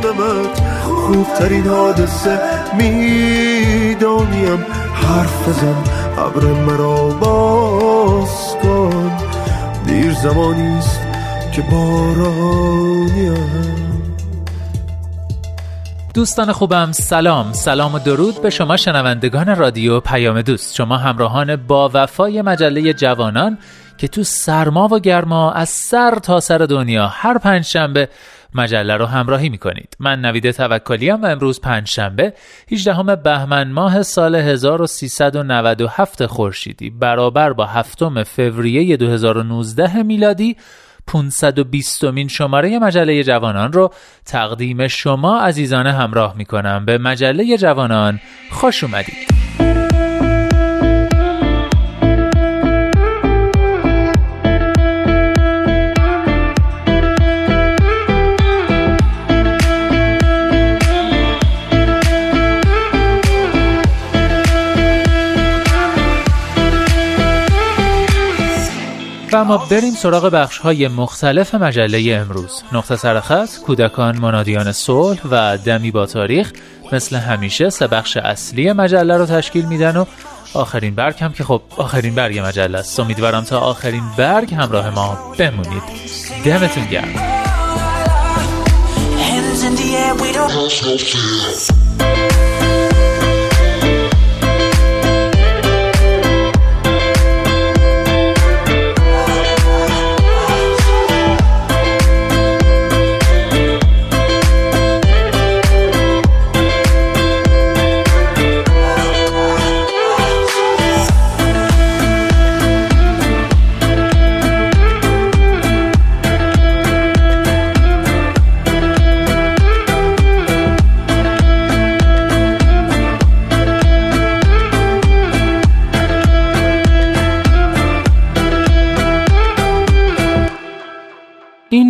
میدانمت خوبترین حادثه می‌دانیم. حرف بزن ابر مرا باز کن. دیر زمانیست که بارانیم دوستان خوبم سلام. سلام و درود به شما شنوندگان رادیو پیام دوست. شما همراهان با وفای مجله جوانان که تو سرما و گرما از سر تا سر دنیا هر پنج شنبه مجله رو همراهی می‌کنید. من نوید توکلی و امروز پنج شنبه 18 بهمن ماه سال 1397 خورشیدی. برابر با هفتم فوریه 2019 میلادی 520 مین شماره مجله جوانان رو تقدیم شما عزیزان همراه می کنم به مجله جوانان خوش اومدید. و اما بریم سراغ بخش های مختلف مجله امروز. نقطه سرخط، کودکان منادیان صلح و دمی با تاریخ. مثل همیشه سه بخش اصلی مجله رو تشکیل میدن و آخرین برگ هم که خب آخرین برگ مجله است. امیدوارم تا آخرین برگ همراه ما بمونید. دمتون گرم.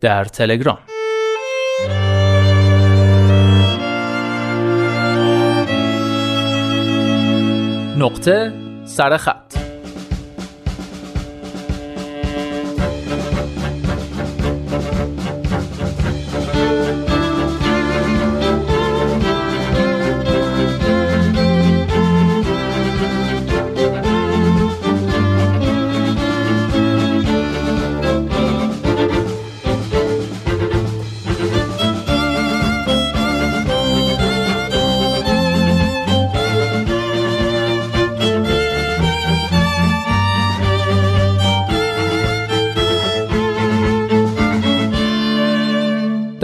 در تلگرام. نقطه سرخط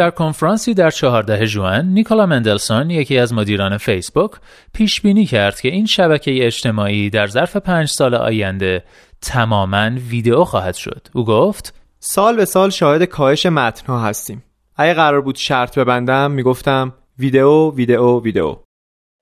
در کنفرانسی در 14 ژوئن نیکولا مندلسون یکی از مدیران فیسبوک پیش بینی کرد که این شبکه اجتماعی در ظرف پنج سال آینده تماما ویدئو خواهد شد. او گفت سال به سال شاهد کاهش متنها هستیم. اگه قرار بود شرط ببندم می‌گفتم ویدئو ویدئو ویدئو.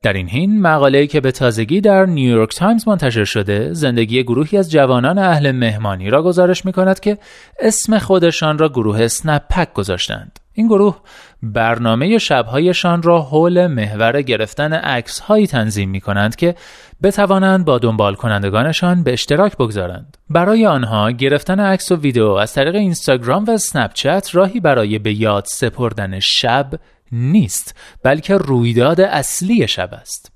در این حین مقاله‌ای که به تازگی در نیویورک تایمز منتشر شده زندگی گروهی از جوانان اهل مهمانی را گزارش می کند که اسم خودشان را گروه سنپک گذاشتند این گروه برنامه شبهایشان را حول محور گرفتن عکس هایی تنظیم می کنند که بتوانند با دنبال کنندگانشان به اشتراک بگذارند. برای آنها گرفتن عکس و ویدیو از طریق اینستاگرام و سنپچت راهی برای به یاد سپردن شب نیست بلکه رویداد اصلی شب است.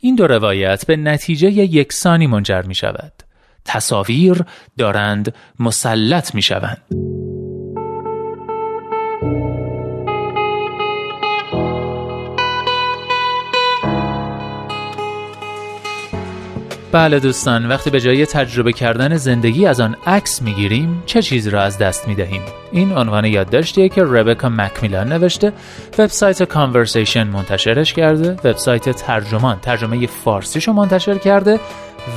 این دو روایت به نتیجه یکسانی منجر می شود. تصاویر دارند مسلط می شوند. بله دوستان وقتی به جای تجربه کردن زندگی از آن عکس می‌گیریم چه چیزی را از دست می‌دهیم؟ این عنوان یادداشتیه که ربکا مکمیلان نوشته وبسایت کانورسیشن منتشرش کرده وبسایت ترجمان ترجمه فارسیشو منتشر کرده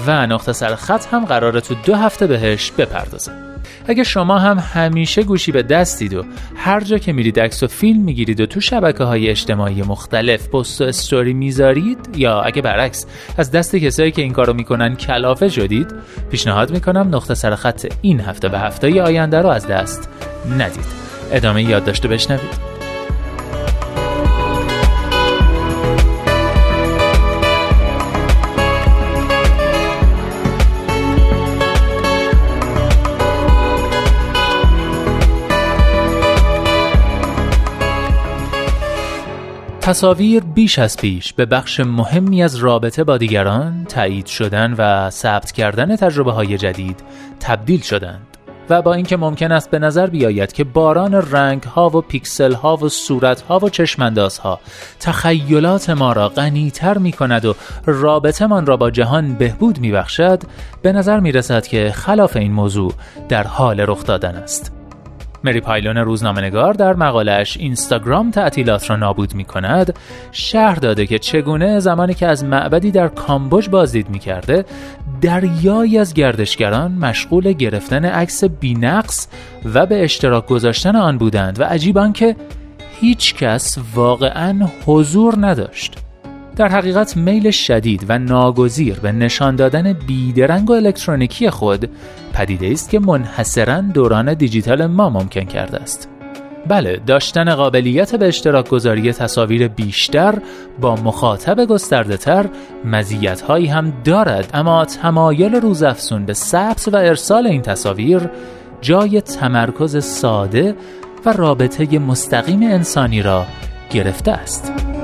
و نقطه سر خط هم قراره تو دو هفته بهش بپردازه. اگه شما هم همیشه گوشی به دستید و هر جا که میرید عکس و فیلم می‌گیرید و تو شبکه های اجتماعی مختلف پست و استوری می‌ذارید یا اگه برعکس از دست کسایی که این کارو می‌کنن کلافه شدید پیشنهاد می‌کنم نقطه سر خط این هفته و هفته آینده رو از دست ندید. ادامه یاد داشته بشنوید. تصاویر بیش از پیش به بخش مهمی از رابطه با دیگران تایید شدن و ثبت کردن تجربه های جدید تبدیل شدند و با اینکه ممکن است به نظر بیاید که باران رنگ ها و پیکسل ها و صورت ها و چشمنداز ها تخیلات ما را غنیتر می کند و رابطه من را با جهان بهبود می بخشد به نظر می رسد که خلاف این موضوع در حال رخ دادن است. مری پایلون روزنامه‌نگار در مقالش اینستاگرام تعطیلات را نابود می کند شهر داده که چگونه زمانی که از معبدی در کامبوج بازدید می کرده دریایی از گردشگران مشغول گرفتن عکس بینقص و به اشتراک گذاشتن آن بودند و عجیبان که هیچ کس واقعا حضور نداشت. در حقیقت میل شدید و ناگزیر به نشان دادن بیدرنگ و الکترونیکی خود پدیده است که منحصرا دوران دیجیتال ما ممکن کرده است. بله داشتن قابلیت به اشتراک گذاری تصاویر بیشتر با مخاطب گسترده تر مزیت هایی هم دارد اما تمایل روزافزون به ثبت و ارسال این تصاویر جای تمرکز ساده و رابطه مستقیم انسانی را گرفته است.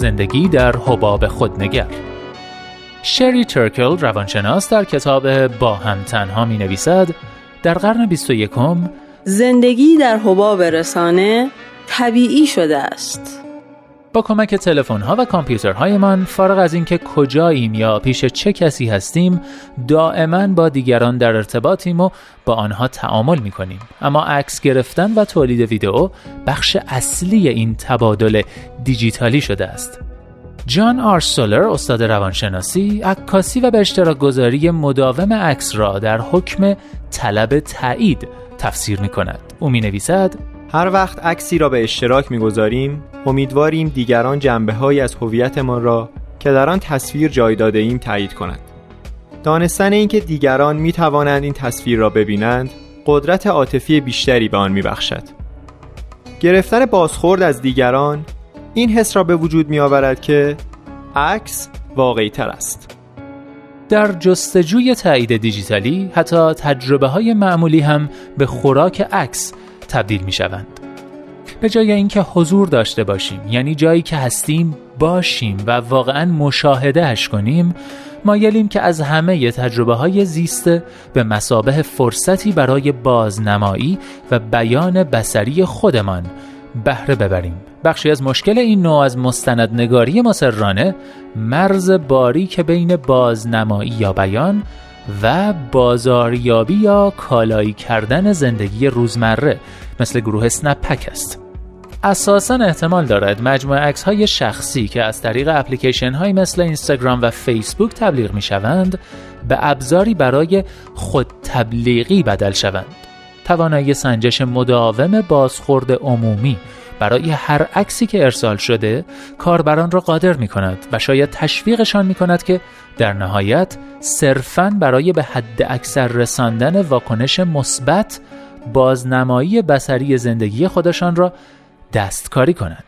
زندگی در حباب خودنگر شری ترکل روانشناس در کتاب با هم تنها می نویسد در قرن 21 زندگی در حباب رسانه طبیعی شده است. با کمک تلفن ها و کامپیوترهایمان فارغ از اینکه کجاییم یا پیش چه کسی هستیم دائما با دیگران در ارتباطیم و با آنها تعامل می کنیم اما عکس گرفتن و تولید ویدئو بخش اصلی این تبادل دیجیتالی شده است. جان آرسولر استاد روانشناسی عکاسی و به اشتراک گذاری مداوم عکس را در حکم طلب تایید تفسیر می کند او می نویسد هر وقت عکسی را به اشتراک می‌گذاریم امیدواریم دیگران جنبه های از هویتمان را که در آن تصویر جای داده ایم تایید کنند. دانستن اینکه دیگران می توانند این تصویر را ببینند قدرت عاطفی بیشتری به آن میبخشد. گرفتن بازخورد از دیگران این حس را به وجود می آورد که عکس واقعی تر است. در جستجوی تایید دیجیتالی حتی تجربه های معمولی هم به خوراک عکس تبدیل می شوند. به جای اینکه حضور داشته باشیم یعنی جایی که هستیم باشیم و واقعا مشاهدهش کنیم مایلیم که از همه تجربه های زیسته به مسابه فرصتی برای بازنمایی و بیان بسری خودمان بهره ببریم بخشی از مشکل این نوع از مستندنگاری مسررانه مرز باری که بین بازنمایی یا بیان و بازاریابی یا کالایی کردن زندگی روزمره مثل گروه سنپک است. اساسا احتمال دارد مجموعه عکس های شخصی که از طریق اپلیکیشن های مثل اینستاگرام و فیسبوک تبلیغ می شوند به ابزاری برای خود تبلیغی بدل شوند. توانایی سنجش مداوم بازخورد عمومی برای هر عکسی که ارسال شده کاربران را قادر می کند و شاید تشویقشان می کند که در نهایت صرفاً برای به حد اکثر رساندن واکنش مثبت بازنمایی بسری زندگی خودشان را دستکاری کنند.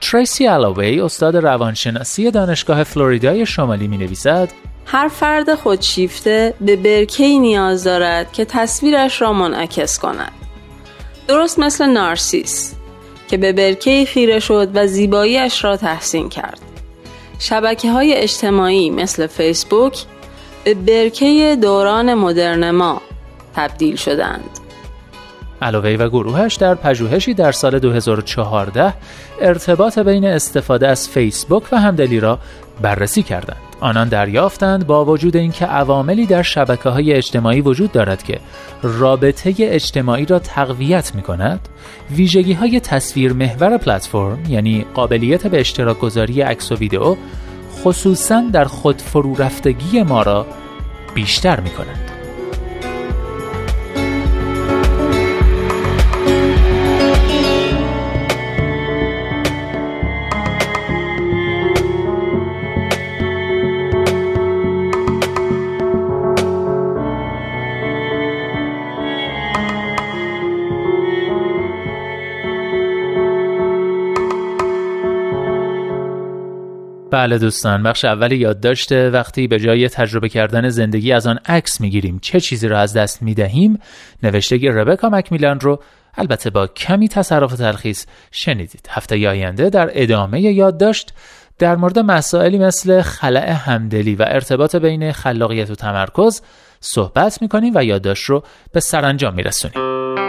تریسی الاوی استاد روانشناسی دانشگاه فلوریدای شمالی می نویسد هر فرد خودشیفته به برکی نیاز دارد که تصویرش را منعکس کند. درست مثل نارسیس که به برکه خیره شد و زیباییش را تحسین کرد. شبکه های اجتماعی مثل فیسبوک به برکه دوران مدرن ما تبدیل شدند. علاوه و گروهش در پژوهشی در سال 2014 ارتباط بین استفاده از فیسبوک و همدلی را بررسی کردند. آنان دریافتند با وجود اینکه عواملی در شبکه های اجتماعی وجود دارد که رابطه اجتماعی را تقویت می کند ویژگی های تصویر محور پلتفرم یعنی قابلیت به اشتراک گذاری عکس و ویدئو خصوصا در خود فرو رفتگی ما را بیشتر می کند. بله دوستان بخش اول یادداشت. وقتی به جای تجربه کردن زندگی از آن عکس می‌گیریم چه چیزی را از دست می‌دهیم؟ نوشته ربکا مکمیلان رو البته با کمی تصرف تلخیص شنیدید. هفته آینده در ادامه یادداشت در مورد مسائلی مثل خلع همدلی و ارتباط بین خلاقیت و تمرکز صحبت می‌کنیم و یادداشت رو به سرانجام میرسونیم.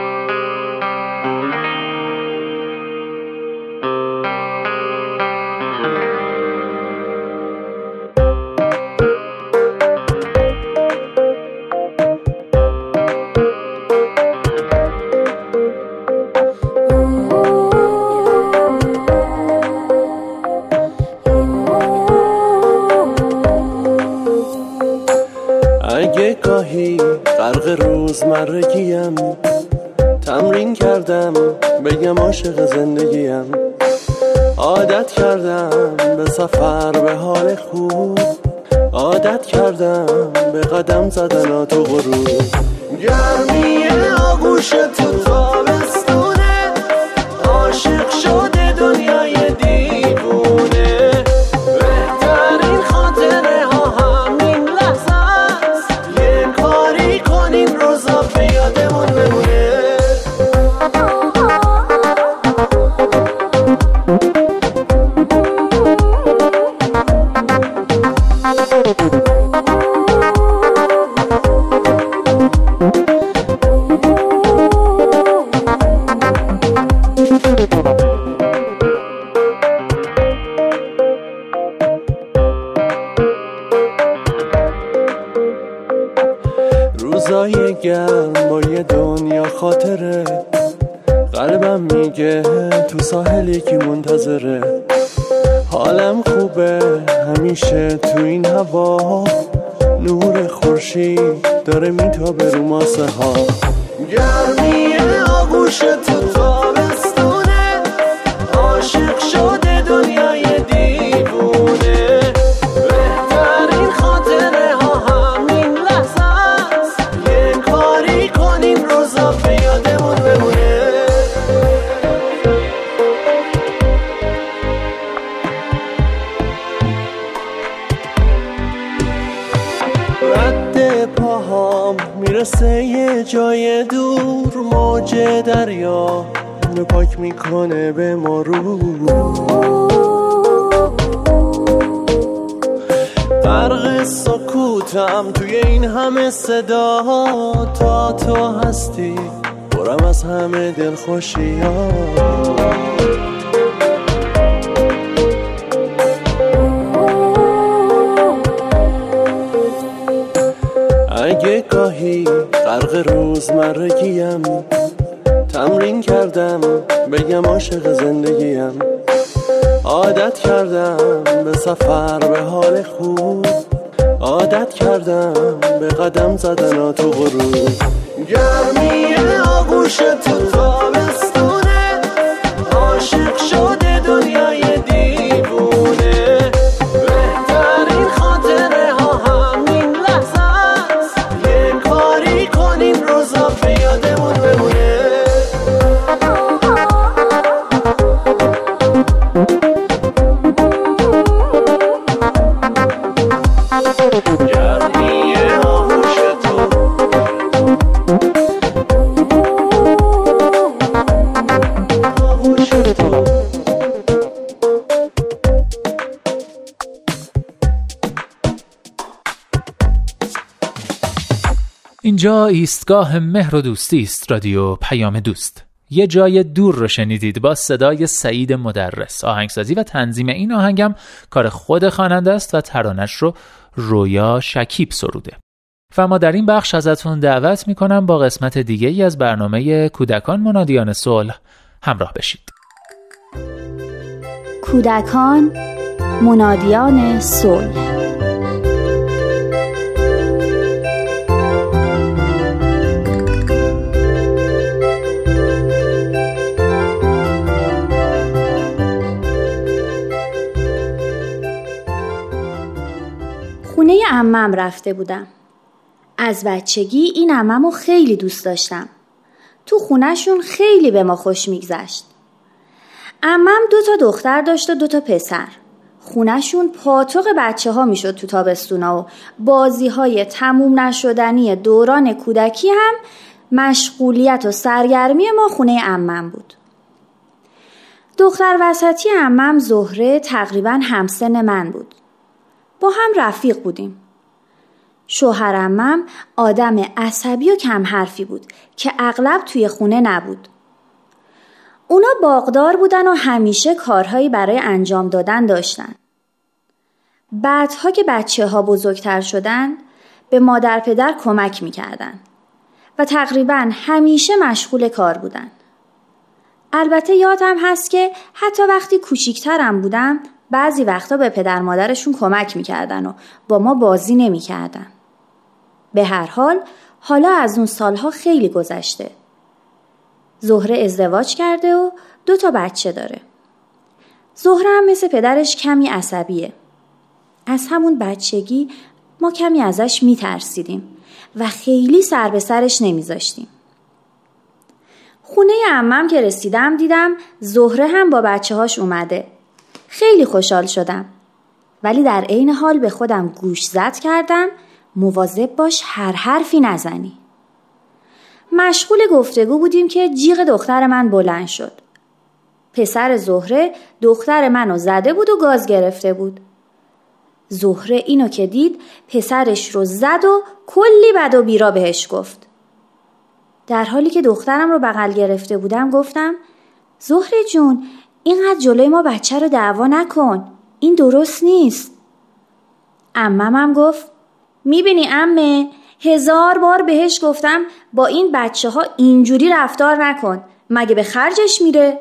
روزمرگیم. تمرین کردم بگم عاشق زندگیم. عادت کردم به سفر به حال خوب. عادت کردم به قدم زدن تو غروب گرمی آغوش تو تابستونه. عاشق شده می‌رسه دریا رو پاک می‌کنه به ما رو. غرق سکوتم توی این همه صدا تا تو هستی برم از همه دلخوشی ها اگه گاهی غرق روزمرگیم کردم بگم عاشق زندگیم. عادت کردم به سفر به حال خوب. عادت کردم به قدم زدن تو غروب گرمی آغوش تو ایستگاه مهر و دوستی است رادیو پیام دوست. یه جای دور رو شنیدید با صدای سعید مدرس. آهنگسازی و تنظیم این آهنگم کار خود خواننده است و ترانش رو رویا شکیب سروده. و ما در این بخش ازتون دعوت می‌کنم با قسمت دیگه ای از برنامه کودکان منادیان صلح همراه بشید. کودکان منادیان صلح خونه عمم رفته بودم. از بچگی این عممو خیلی دوست داشتم. تو خونهشون خیلی به ما خوش میگذشت. عمم دو تا دختر داشت و دو تا پسر. خونشون پاتوق بچه ها می‌شد تو تابستونا و بازی های تموم نشدنی دوران کودکی هم مشغولیت و سرگرمی ما خونه عمم بود. دختر وسطی عمم زهره تقریبا همسن من بود. با هم رفیق بودیم شوهر عمم آدم عصبی و کم حرفی بود که اغلب توی خونه نبود اونا باغدار بودن و همیشه کارهایی برای انجام دادن داشتن. بعدها که بچه ها بزرگتر شدن به مادر پدر کمک می‌کردن و تقریبا همیشه مشغول کار بودن. البته یادم هست که حتی وقتی کوچیکترم بودم بعضی وقتا به پدر مادرشون کمک می‌کردن و با ما بازی نمی‌کردن. به هر حال حالا از اون سالها خیلی گذشته. زهره ازدواج کرده و دو تا بچه داره. زهره هم مثل پدرش کمی عصبیه. از همون بچگی ما کمی ازش میترسیدیم و خیلی سر به سرش نمیذاشتیم. خونه عمم که رسیدم دیدم زهره هم با بچه هاش اومده. خیلی خوشحال شدم. ولی در عین حال به خودم گوش زد کردم مواظب باش هر حرفی نزنی. مشغول گفتگو بودیم که جیغ دختر من بلند شد. پسر زهره دختر منو زده بود و گاز گرفته بود. زهره اینو که دید پسرش رو زد و کلی بد و بیرا بهش گفت. در حالی که دخترم رو بغل گرفته بودم گفتم زهره جون اینقدر جلوی ما بچه رو دعوا نکن. این درست نیست. اممم گفت می‌بینی امه هزار بار بهش گفتم با این بچه ها اینجوری رفتار نکن مگه به خرجش میره؟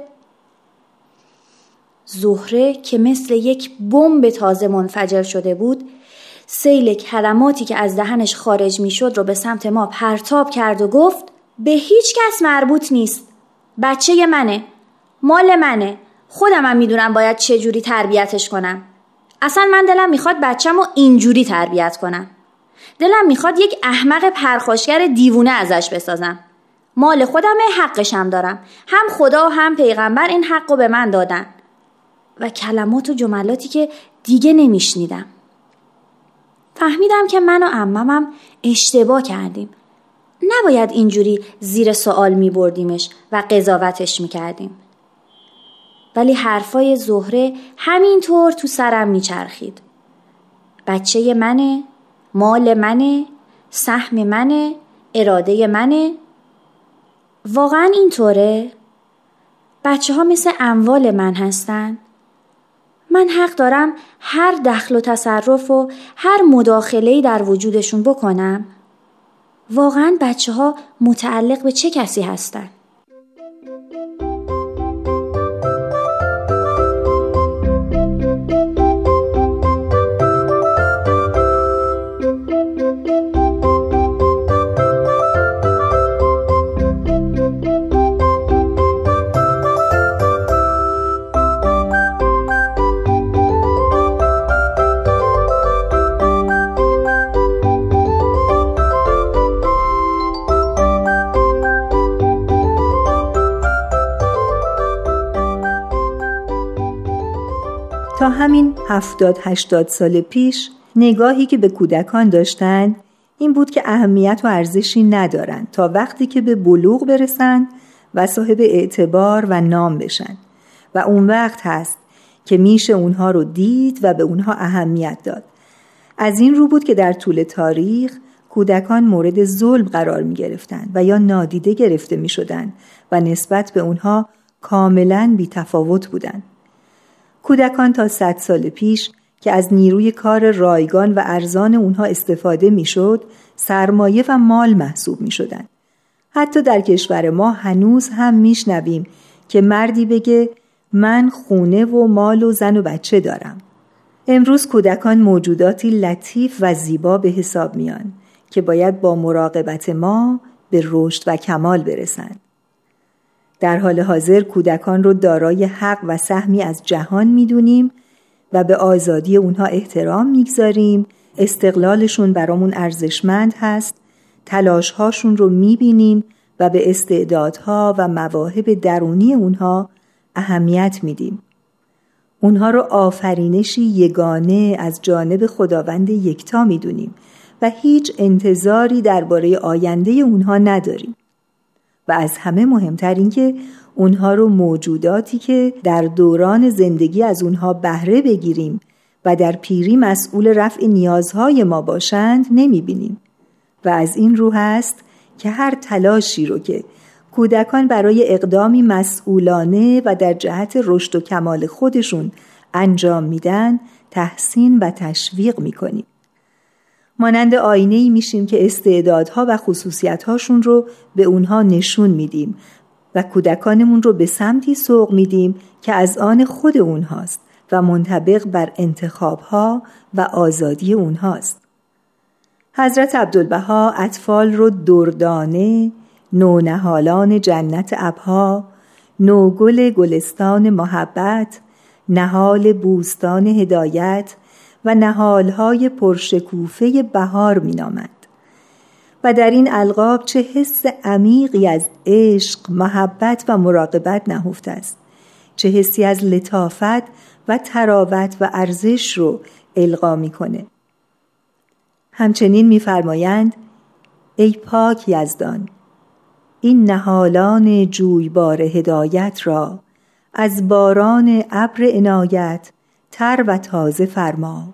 زهره که مثل یک بمب تازه منفجر شده بود سیل کلماتی که از دهنش خارج می‌شد رو به سمت ما پرتاب کرد و گفت به هیچ کس مربوط نیست بچه منه مال منه خودم هم می‌دونم باید چه جوری تربیتش کنم. اصلا من دلم می‌خواد بچم رو اینجوری تربیت کنم. دلم می‌خواد یک احمق پرخاشگر دیوونه ازش بسازم. مال خودمه حقشم دارم. هم خدا و هم پیغمبر این حق رو به من دادن. و کلمات و جملاتی که دیگه نمیشنیدم. فهمیدم که من و عممم اشتباه کردیم. نباید اینجوری زیر سوال می بردیمش و قضاوتش می کردیم. ولی حرفای زهره همینطور تو سرم میچرخید. بچه منه، مال منه، سهم منه، اراده منه. واقعا اینطوره؟ بچه ها مثل اموال من هستن؟ من حق دارم هر دخل و تصرف و هر مداخله‌ای در وجودشون بکنم؟ واقعا بچه ها متعلق به چه کسی هستن؟ هفتاد هشتاد سال پیش نگاهی که به کودکان داشتند این بود که اهمیت و ارزشی ندارند تا وقتی که به بلوغ برسند و صاحب اعتبار و نام بشن و اون وقت هست که میشه اونها رو دید و به اونها اهمیت داد از این رو بود که در طول تاریخ کودکان مورد ظلم قرار می گرفتن و یا نادیده گرفته می شدن و نسبت به اونها کاملا بی تفاوت بودند. کودکان تا صد سال پیش که از نیروی کار رایگان و ارزان اونها استفاده می‌شد سرمایه و مال محسوب می شدن. حتی در کشور ما هنوز هم میشنویم که مردی بگه من خونه و مال و زن و بچه دارم. امروز کودکان موجوداتی لطیف و زیبا به حساب میان که باید با مراقبت ما به رشد و کمال برسند. در حال حاضر کودکان رو دارای حق و سهمی از جهان می‌دونیم و به آزادی اونها احترام می‌گذاریم. استقلالشون برامون ارزشمند هست. تلاشهاشون رو می‌بینیم و به استعدادها و مواهب درونی اونها اهمیت میدیم. اونها رو آفرینشی یگانه از جانب خداوند یکتا می‌دونیم و هیچ انتظاری درباره آینده اونها نداریم. و از همه مهمتر اینکه اونها رو موجوداتی که در دوران زندگی از اونها بهره بگیریم و در پیری مسئول رفع نیازهای ما باشند نمی بینیم. و از این رو هست که هر تلاشی رو که کودکان برای اقدامی مسئولانه و در جهت رشد و کمال خودشون انجام میدن تحسین و تشویق می‌کنیم. مانند آینه ای میشیم که استعدادها و خصوصیتهاشون رو به اونها نشون میدیم و کودکانمون رو به سمتی سوق میدیم که از آن خود اونهاست و منطبق بر انتخابها و آزادی اونهاست. حضرت عبدالبها اطفال رو دردانه، نونهالان جنت ابها، نوگل گلستان محبت، نهال بوستان هدایت و نهالهای پرشکوفه بهار مینامد. و در این القاب چه حس عمیقی از عشق، محبت و مراقبت نهفته است چه حسی از لطافت و تراوت و ارزش رو القا می‌کنه همچنین میفرمایند ای پاک یزدان این نهالان جویبار هدایت را از باران ابر عنایت تر و تازه فرما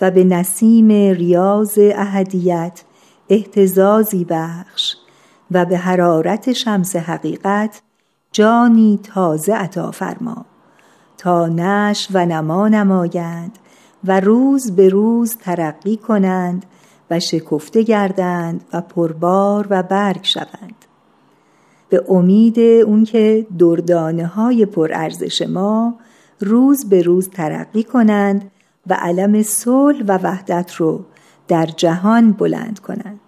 و به نسیم ریاض اهدیت احتزازی بخش و به حرارت شمس حقیقت جانی تازه عطا فرما تا نش و نما نمایند و روز به روز ترقی کنند و شکفته گردند و پربار و برگ شوند. به امید اون که دردانه های پرارزش ما روز به روز ترقی کنند و علم صلح و وحدت رو در جهان بلند کنند.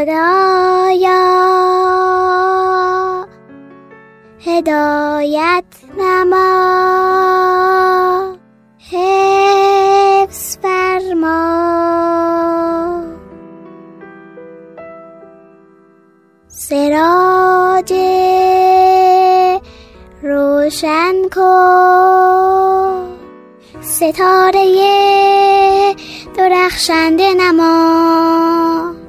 خدایا. هدایت نما. حفظ فرما. سراج روشن کن. ستاره درخشنده نما.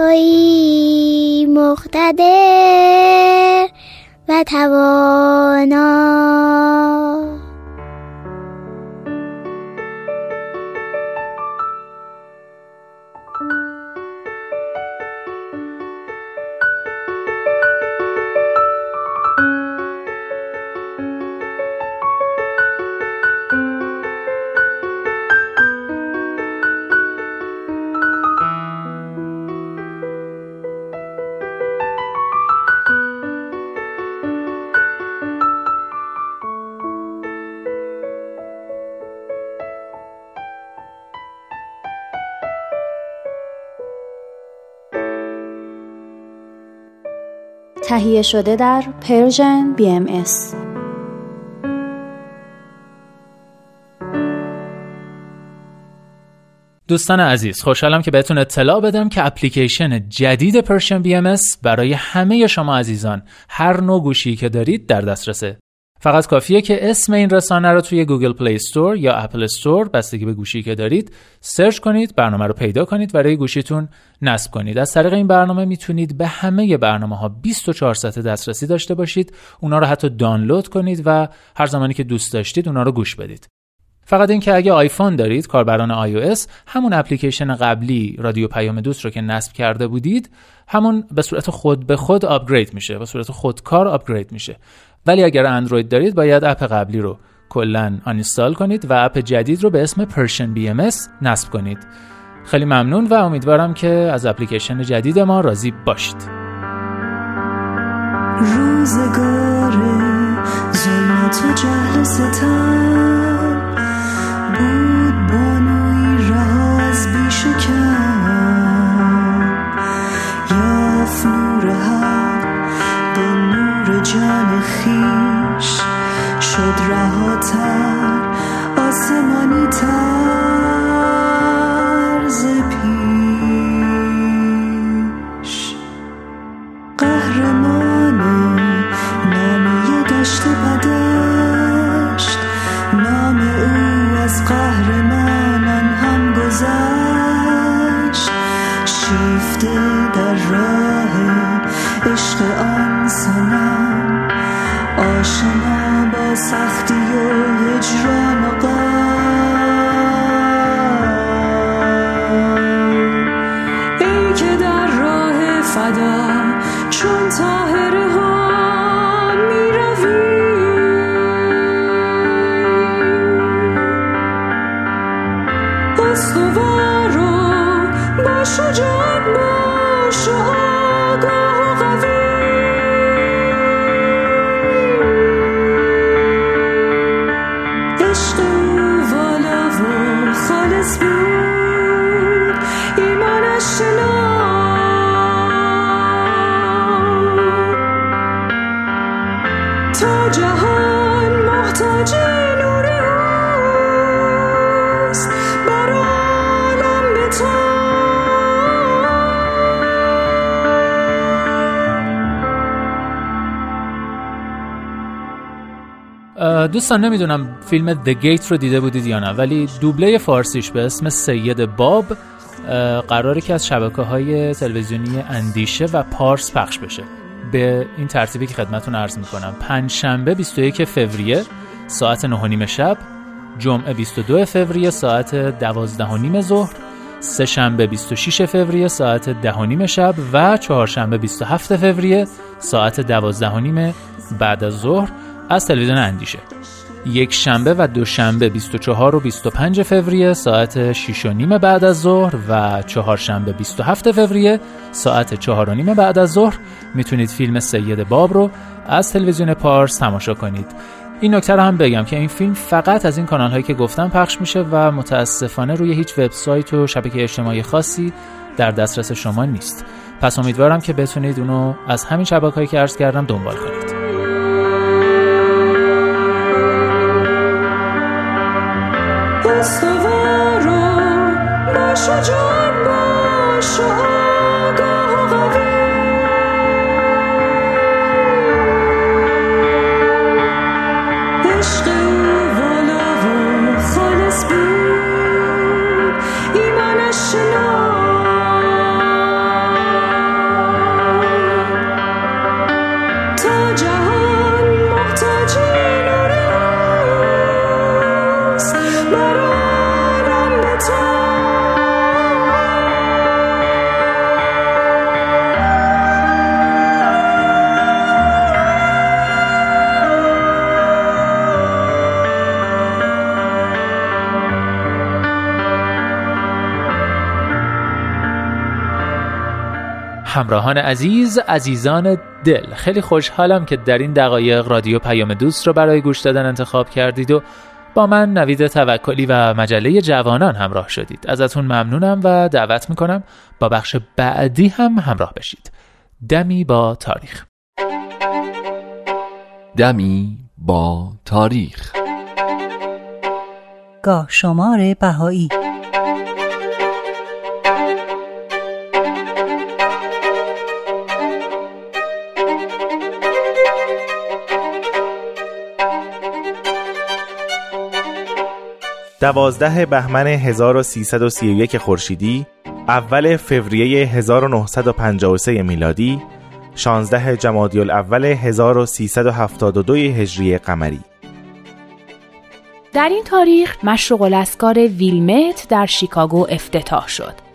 توی مقتدر و توانا. تهیه شده در Persian BMS دوستان عزیز خوشحالم که بهتون اطلاع بدم که اپلیکیشن جدید Persian BMS برای همه شما عزیزان هر نوع گوشی که دارید در دسترسه. فقط کافیه که اسم این رسانه رو توی Google Play Store یا Apple Store بستگی به گوشی که دارید search کنید برنامه رو پیدا کنید و روی گوشیتون نصب کنید. از طریق این برنامه می‌تونید به همه برنامه ها 24 ساعت دسترسی داشته باشید. اونا رو حتی دانلود کنید و هر زمانی که دوست داشتید اونا رو گوش بدید. فقط اینکه اگه آیفون دارید کاربران iOS همون اپلیکیشن قبلی رادیو پیام دوست رو که نصب کرده بودید همون به صورت خود به خود آپگرید میشه به صورت خودکار آپگرید میشه. ولی اگر اندروید دارید باید اپ قبلی رو کلا آنینستال کنید و اپ جدید رو به اسم بی ام نصب کنید. خیلی ممنون و امیدوارم که از اپلیکیشن جدید ما راضی باشید. روزگار ظلمت و جهل ستم رهاتر آسمانی طرز پیش. قهرمان نامی دشت بدشت نام او از قهرمانان هم گذشت. شیفته در راه عشق آن سنم آشنا با سختی دوستان نمی‌دونم فیلم The Gate رو دیده بودید یا نه ولی دوبله فارسیش به اسم سید باب قراره که از شبکه های تلویزیونی اندیشه و پارس پخش بشه. به این ترتیبی که خدمتون عرض می‌کنم پنج شنبه 21 فوریه ساعت 9 شب جمعه 22 فوریه ساعت 12 نیم ظهر سه شنبه 26 فوریه ساعت 10 نیم شب و چهارشنبه 27 فوریه ساعت 12 نیم بعد از ظهر. از تلویزیون اندیشه. یک شنبه و دوشنبه 24 و 25 فوریه ساعت 6 و نیم بعد از ظهر و چهارشنبه 27 فوریه ساعت 4 و نیم بعد از ظهر. می‌تونید فیلم سید باب رو از تلویزیون پارس تماشا کنید. این نکته رو هم بگم که این فیلم فقط از این کانال هایی که گفتم پخش میشه و متاسفانه روی هیچ وبسایت و شبکه اجتماعی خاصی در دسترس شما نیست. پس امیدوارم که بتونید اونو از همین شبکه هایی که عرض کردم دنبال کنید. همراهان عزیز عزیزان دل خیلی خوشحالم که در این دقایق رادیو پیام دوست رو برای گوش دادن انتخاب کردید و با من نوید توکلی و مجله جوانان همراه شدید. ازتون ممنونم و دعوت می‌کنم با بخش بعدی هم همراه بشید. دمی با تاریخ. دمی با تاریخ. گاه شمار بهایی. دوازده بهمن 1331 خورشیدی اول فوریه 1953 میلادی 16 جمادی الاول 1372 هجری قمری در این تاریخ مشروق الاسکار ویلمت در شیکاگو افتتاح شد.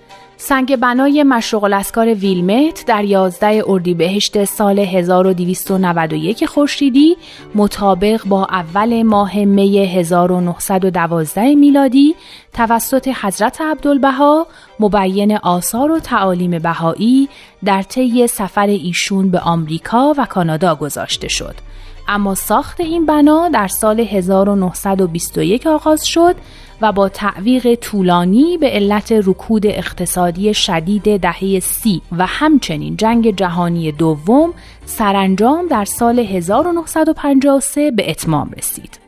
سنگ بنای مشروق الاسکار ویلمت در 11 اردیبهشت سال 1291 خورشیدی مطابق با اول ماه می 1912 میلادی توسط حضرت عبدالبها مبین آثار و تعالیم بهایی در طی سفر ایشون به آمریکا و کانادا گذاشته شد. اما ساخت این بنا در سال 1921 آغاز شد و با تعویق طولانی به علت رکود اقتصادی شدید دهه سی و همچنین جنگ جهانی دوم سرانجام در سال 1953 به اتمام رسید.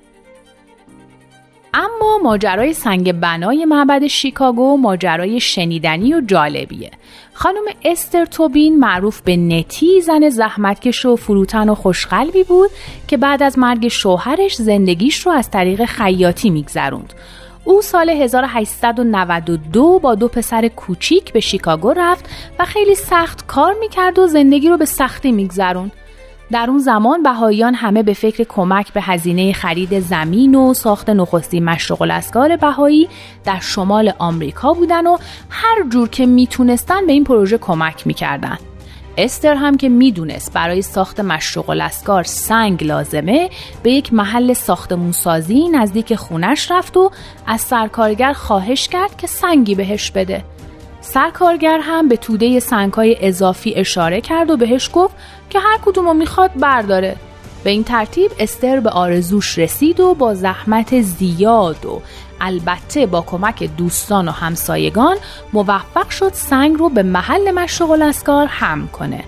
اما ماجرای سنگ بنای معبد شیکاگو ماجرای شنیدنی و جالبیه. خانم استر توبین معروف به نتی زن زحمتکش و فروتن و خوشقلبی بود که بعد از مرگ شوهرش زندگیش رو از طریق خیاطی میگذروند. او سال 1892 با دو پسر کوچیک به شیکاگو رفت و خیلی سخت کار می‌کرد و زندگی رو به سختی میگذروند. در اون زمان بهاییان همه به فکر کمک به هزینه خرید زمین و ساخت نخستی مشرق الاسکار بهایی در شمال آمریکا بودن و هر جور که می‌تونستن به این پروژه کمک می‌کردن. استر هم که می‌دونست برای ساخت مشروق الاسکار سنگ لازمه به یک محل ساختمون سازی نزدیک خونش رفت و از سرکارگر خواهش کرد که سنگی بهش بده. سرکارگر هم به توده سنگهای اضافی اشاره کرد و بهش گفت که هر کدومو می‌خواد برداره. به این ترتیب استر به آرزوش رسید و با زحمت زیاد و البته با کمک دوستان و همسایگان موفق شد سنگ رو به محل مشروق الاسکار هم کنه.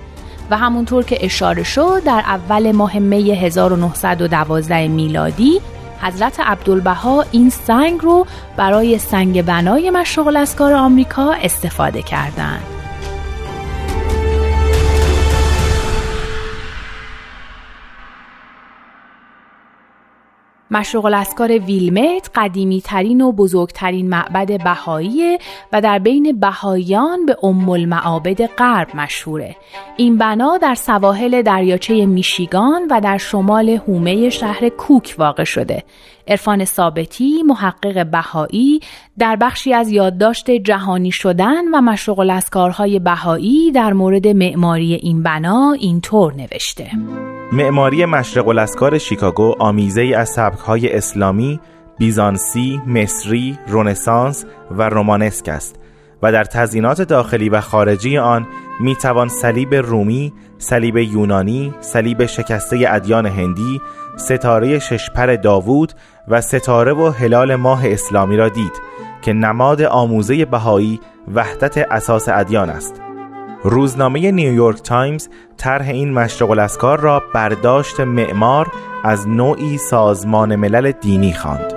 و همونطور که اشاره شد در اول ماه می 1912 میلادی حضرت عبدالبها این سنگ رو برای سنگ بنای مشروق الاسکار آمریکا استفاده کردند. مشروق الاسکار ویلمت قدیمی ترین و بزرگترین معبد بهایی و در بین بهاییان به ام المعابد غرب مشهوره. این بنا در سواحل دریاچه میشیگان و در شمال هومه شهر کوک واقع شده. عرفان ثابتی محقق بهایی در بخشی از یادداشت جهانی شدن و مشروق الاسکارهای بهایی در مورد معماری این بنا اینطور نوشته معماری مشرق الاسکار شیکاگو آمیزه ای از سبکهای اسلامی، بیزانسی، مصری، رونسانس و رومانسک است و در تزیینات داخلی و خارجی آن می توان صلیب رومی، صلیب یونانی، صلیب شکسته ادیان هندی، ستاره ششپر داوود و ستاره و هلال ماه اسلامی را دید که نماد آموزه بهایی وحدت اساس ادیان است. روزنامه نیویورک تایمز طرح این مشرق الاسکار را برداشت معمار از نوعی سازمان ملل دینی خواند.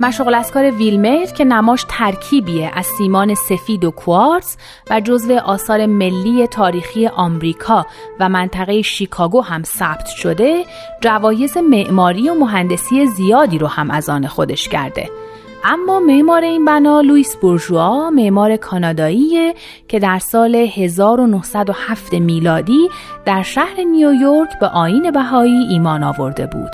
مشغل اسکار ویلمت که نماش ترکیبیه از سیمان سفید و کوارتز و جزو آثار ملی تاریخی آمریکا و منطقه شیکاگو هم ثبت شده جوایز معماری و مهندسی زیادی رو هم از آن خودش کرده اما معمار این بنا لوئیس بورژوا معمار کانادایی که در سال 1907 میلادی در شهر نیویورک به آین بهایی ایمان آورده بود.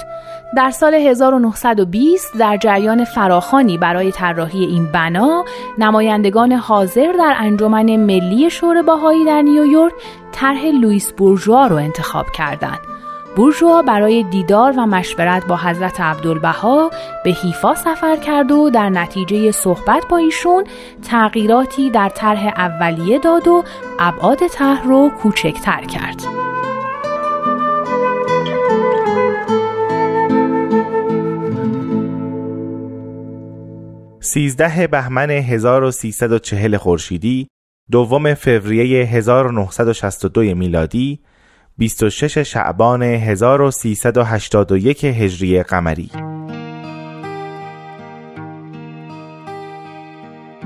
در سال 1920 در جریان فراخانی برای طراحی این بنا نمایندگان حاضر در انجمن ملی شور بهایی در نیویورک طرح لوئیس بورژوا رو انتخاب کردند. بورژوا برای دیدار و مشورت با حضرت عبدالبها به حیفا سفر کرد و در نتیجه صحبت با ایشون تغییراتی در طرح اولیه داد و ابعاد طرح رو کوچکتر کرد. سیزده بهمن 1340 خورشیدی دوم فوریه 1962 میلادی 26 شعبان 1381 هجری قمری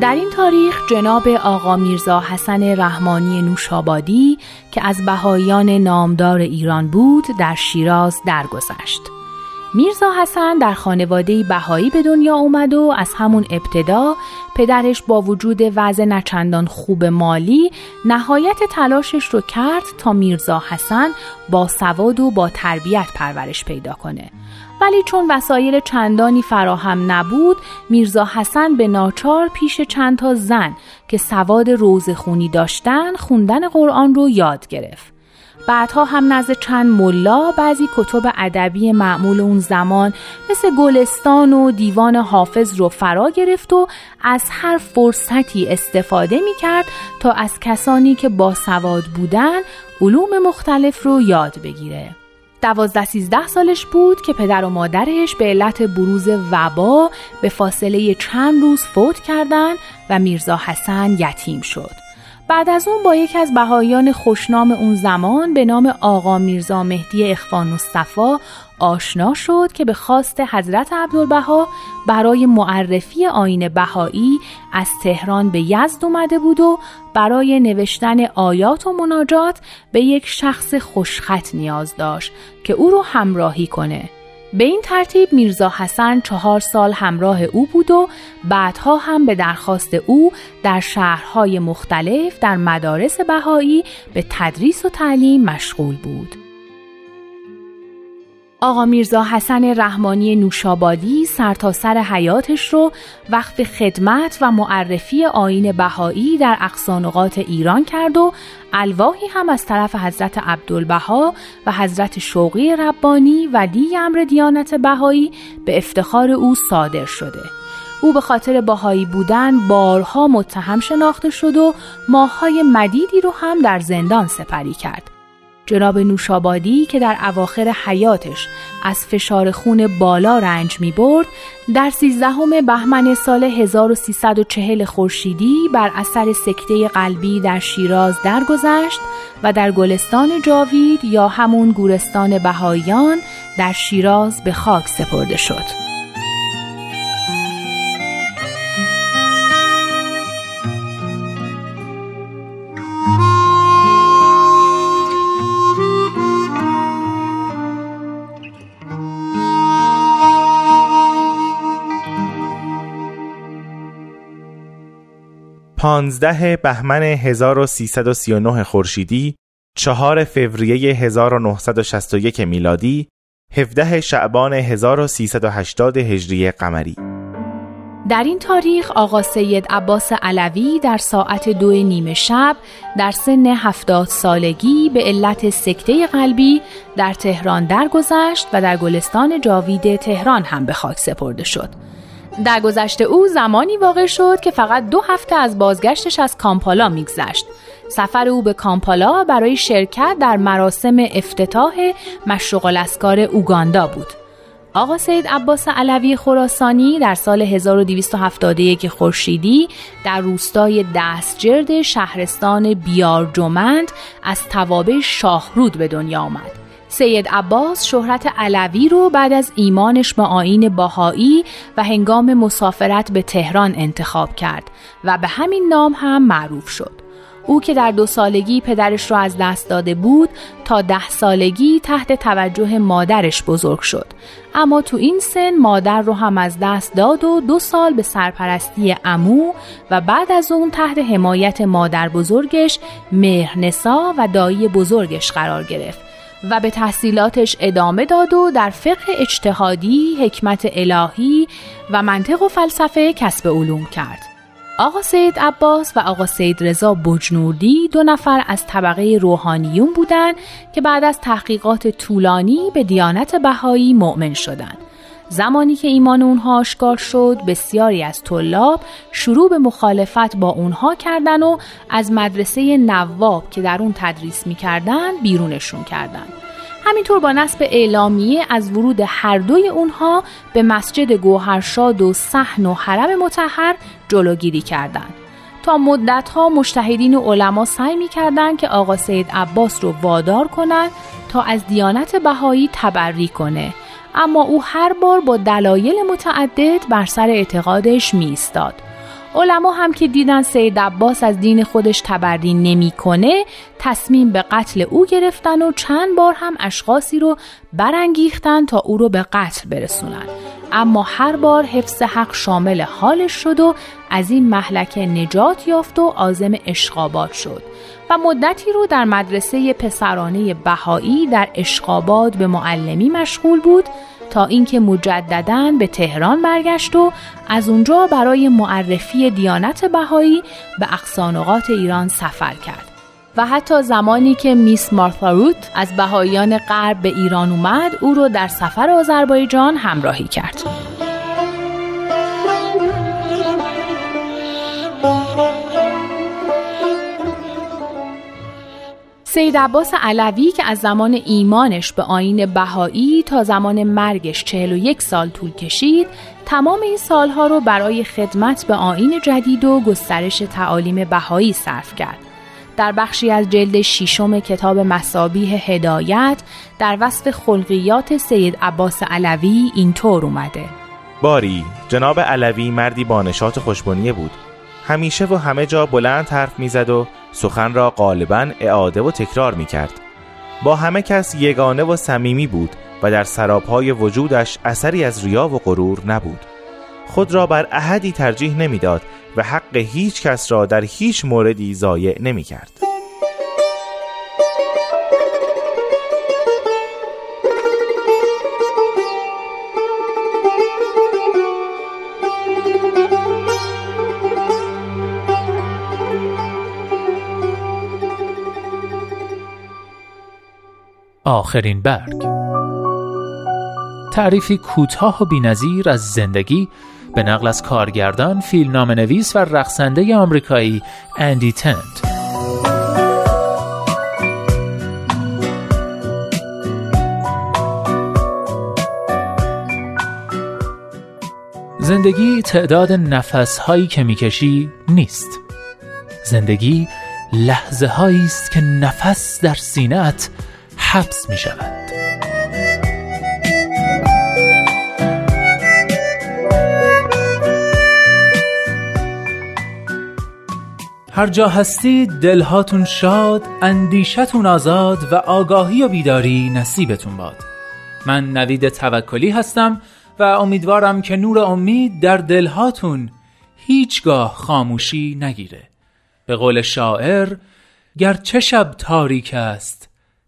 در این تاریخ جناب آقا میرزا حسن رحمانی نوشابادی که از بهاییان نامدار ایران بود در شیراز درگذشت. میرزا حسن در خانواده بهایی به دنیا اومد و از همون ابتدا پدرش با وجود وضع نچندان خوب مالی نهایت تلاشش رو کرد تا میرزا حسن با سواد و با تربیت پرورش پیدا کنه. ولی چون وسایل چندانی فراهم نبود میرزا حسن به ناچار پیش چند تا زن که سواد روزخونی داشتن خوندن قرآن رو یاد گرفت. بعدها هم نزد چند ملا بعضی کتب ادبی معمول اون زمان مثل گلستان و دیوان حافظ رو فرا گرفت و از هر فرصتی استفاده می کرد تا از کسانی که با سواد بودن علوم مختلف رو یاد بگیره. دوازده سیزده سالش بود که پدر و مادرش به علت بروز وبا به فاصله چند روز فوت کردند و میرزا حسن یتیم شد. بعد از اون با یکی از بهاییان خوشنام اون زمان به نام آقا میرزا مهدی اخوان مصطفی آشنا شد که به خواست حضرت عبدالبها برای معرفی آین بهایی از تهران به یزد اومده بود و برای نوشتن آیات و مناجات به یک شخص خوشخط نیاز داشت که او رو همراهی کنه. به این ترتیب میرزا حسن چهار سال همراه او بود و بعدها هم به درخواست او در شهرهای مختلف در مدارس بهایی به تدریس و تعلیم مشغول بود. آقا میرزا حسن رحمانی نوشابادی سرتاسر سر حیاتش رو وقف خدمت و معرفی آین بهایی در اقصانقات ایران کرد و الواحی هم از طرف حضرت عبدالبها و حضرت شوقی ربانی ولی امر دیانت بهایی به افتخار او صادر شده. او به خاطر باهایی بودن بارها متهم شناخته شد و ماههای مدیدی رو هم در زندان سپری کرد. جناب نوشابادی که در اواخر حیاتش از فشار خون بالا رنج می برد در سیزدهم بهمن سال 1340 خورشیدی بر اثر سکته قلبی در شیراز درگذشت و در گلستان جاوید یا همون گورستان بهاییان در شیراز به خاک سپرده شد. پانزده بهمن 1339 خورشیدی، چهار فوریه 1961 میلادی، 17 شعبان 1380 هجری قمری در این تاریخ آقا سید عباس علوی در ساعت دو نیمه شب در سن هفتاد سالگی به علت سکته قلبی در تهران درگذشت و در گلستان جاوید تهران هم به خاک سپرده شد. در گذشته او زمانی واقع شد که فقط دو هفته از بازگشتش از کامپالا میگذشت. سفر او به کامپالا برای شرکت در مراسم افتتاح مشروق الاسکار اوگاندا بود. آقا سید عباس علوی خراسانی در سال 1271 خورشیدی در روستای دستجرد شهرستان بیارجمند از توابع شاهرود به دنیا آمد. سید عباس شهرت علوی رو بعد از ایمانش به آین باهایی و هنگام مسافرت به تهران انتخاب کرد و به همین نام هم معروف شد. او که در دو سالگی پدرش را از دست داده بود تا ده سالگی تحت توجه مادرش بزرگ شد اما تو این سن مادر رو هم از دست داد و دو سال به سرپرستی امو و بعد از اون تحت حمایت مادر بزرگش مهرنسا و دایی بزرگش قرار گرفت و به تحصیلاتش ادامه داد و در فقه اجتهادی، حکمت الهی و منطق و فلسفه کسب علوم کرد. آقا سید عباس و آقا سید رضا بجنوردی دو نفر از طبقه روحانیون بودند که بعد از تحقیقات طولانی به دیانت بهایی مؤمن شدند. زمانی که ایمان اونها آشکار شد بسیاری از طلاب شروع به مخالفت با اونها کردن و از مدرسه نواب که در اون تدریس می‌کردن بیرونشون کردن. همینطور با نصب اعلامیه از ورود هر دوی اونها به مسجد گوهرشاد و صحن و حرم متحر جلوگیری کردند تا مدتها مشتهدین و علما سعی می‌کردند که آقا سید عباس رو وادار کنند تا از دیانت بهایی تبری کنه. اما او هر بار با دلایل متعدد بر سر اعتقادش میستاد علما هم که دیدن سید عباس از دین خودش تبری نمی‌کنه تصمیم به قتل او گرفتن و چند بار هم اشخاصی رو برانگیختن تا او رو به قتل برسونن. اما هر بار حفظ حق شامل حالش شد و از این محلکه نجات یافت و عازم اشقابات شد. و مدتی رو در مدرسه پسرانه بهایی در اشقاباد به معلمی مشغول بود تا اینکه مجددا به تهران برگشت و از اونجا برای معرفی دیانت بهایی به اقصانقات ایران سفر کرد. و حتی زمانی که میس مارتاروت از بهاییان غرب به ایران اومد او رو در سفر آذربایجان همراهی کرد. سید عباس علوی که از زمان ایمانش به آین بهایی تا زمان مرگش 41 سال طول کشید تمام این سالها رو برای خدمت به آین جدید و گسترش تعالیم بهایی صرف کرد. در بخشی از جلد شیشم کتاب مسابیح هدایت در وصف خلقیات سید عباس علوی اینطور اومده. باری جناب علوی مردی با نشاط خوشبنیه بود. همیشه و همه جا بلند حرف می‌زد و سخن را غالبا اعاده و تکرار می کرد. با همه کس یگانه و صمیمی بود و در سرابهای وجودش اثری از ریا و غرور نبود. خود را بر احدی ترجیح نمی‌داد و حق هیچ کس را در هیچ موردی ضایع نمی آخرین برگ. تعریفی کوتاه و بینظیر از زندگی به نقل از کارگردان، فیلمنامه نویس و رقصنده آمریکایی اندی تنت زندگی تعداد نفس هایی که می‌کشی نیست. زندگی لحظه است که نفس در سینه‌ات حبس می شود. هر جا هستید دلهاتون شاد اندیشتون آزاد و آگاهی و بیداری نصیبتون باد. من نوید توکلی هستم و امیدوارم که نور امید در دلهاتون هیچگاه خاموشی نگیره. به قول شاعر گرچه شب تاریک است